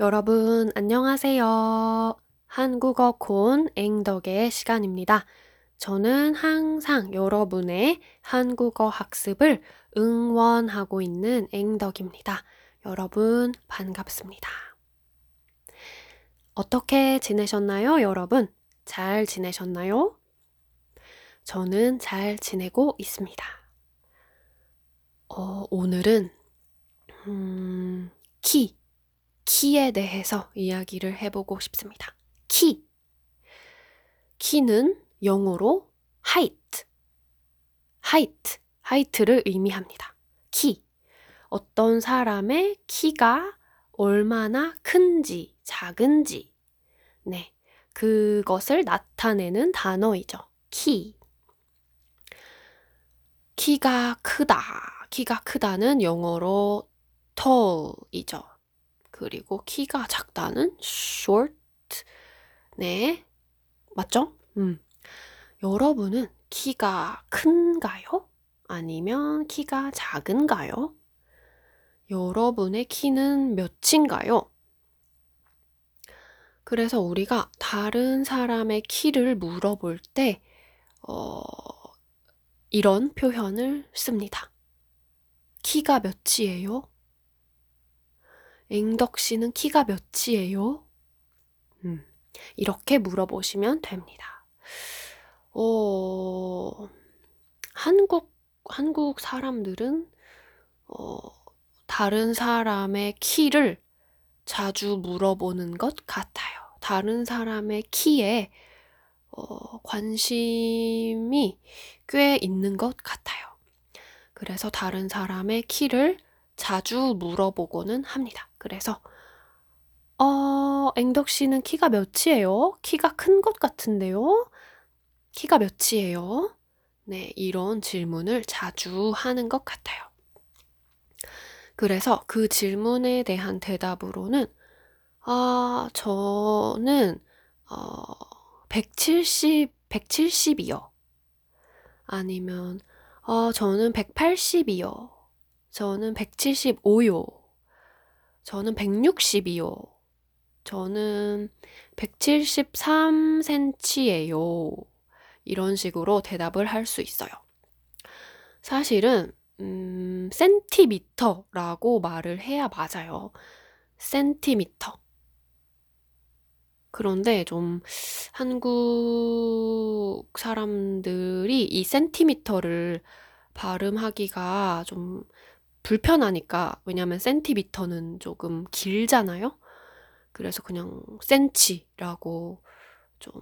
여러분, 안녕하세요. 한국어 콘 앵덕의 시간입니다. 저는 항상 여러분의 한국어 학습을 응원하고 있는 앵덕입니다. 여러분, 반갑습니다. 어떻게 지내셨나요, 여러분? 잘 지내셨나요? 저는 잘 지내고 있습니다. 어, 오늘은, 음, 키, 키에 대해서 이야기를 해보고 싶습니다. 키. 키는 영어로 height, height, height를 의미합니다. 키. 어떤 사람의 키가 얼마나 큰지, 작은지, 네, 그것을 나타내는 단어이죠. 키. 키가 크다. 키가 크다는 영어로 tall이죠. 그리고 키가 작다는 short. 네. 맞죠? 음. 여러분은 키가 큰가요? 아니면 키가 작은가요? 여러분의 키는 몇인가요? 그래서 우리가 다른 사람의 키를 물어볼 때, 어, 이런 표현을 씁니다. 키가 몇이에요? 앵덕 씨는 키가 몇이에요? 음, 이렇게 물어보시면 됩니다. 어, 한국, 한국 사람들은, 어, 다른 사람의 키를 자주 물어보는 것 같아요. 다른 사람의 키에 어, 관심이 꽤 있는 것 같아요. 그래서 다른 사람의 키를 자주 물어보고는 합니다. 그래서 어, 앵덕 씨는 키가 몇이에요? 키가 큰 것 같은데요? 키가 몇이에요? 네, 이런 질문을 자주 하는 것 같아요. 그래서 그 질문에 대한 대답으로는 아, 저는 어, 170, 170이요. 아니면 어, 저는 180이요. 저는 175요. 저는 160이요. 저는 173cm예요. 이런 식으로 대답을 할 수 있어요. 사실은 음, 센티미터라고 말을 해야 맞아요. 센티미터. 그런데 좀 한국 사람들이 이 센티미터를 발음하기가 좀 불편하니까, 왜냐면 센티미터는 조금 길잖아요? 그래서 그냥 센치라고 좀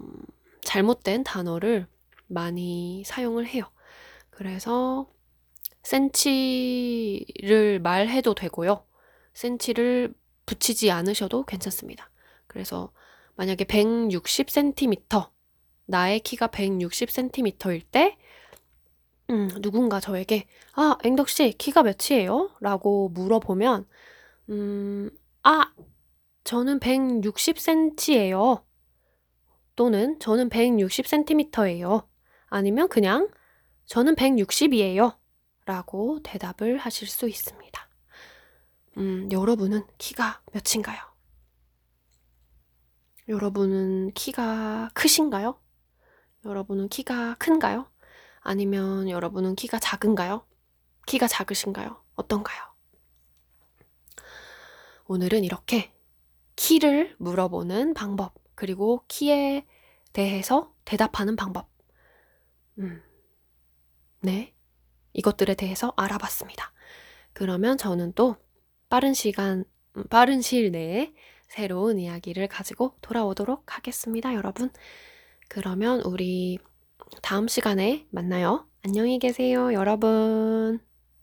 잘못된 단어를 많이 사용을 해요. 그래서 센치를 말해도 되고요. 센치를 붙이지 않으셔도 괜찮습니다. 그래서 만약에 160cm, 나의 키가 160cm일 때, 음, 누군가 저에게, 아, 앵덕 씨, 키가 몇이에요? 라고 물어보면, 음, 아, 저는 160cm예요. 또는 저는 160cm예요. 아니면 그냥 저는 160이에요. 라고 대답을 하실 수 있습니다. 음, 여러분은 키가 몇인가요? 여러분은 키가 크신가요? 여러분은 키가 큰가요? 아니면 여러분은 키가 작은가요? 키가 작으신가요? 어떤가요? 오늘은 이렇게 키를 물어보는 방법, 그리고 키에 대해서 대답하는 방법. 음, 네. 이것들에 대해서 알아봤습니다. 그러면 저는 또 빠른 시간, 음, 빠른 시일 내에 새로운 이야기를 가지고 돌아오도록 하겠습니다, 여러분. 그러면 우리 다음 시간에 만나요. 안녕히 계세요, 여러분.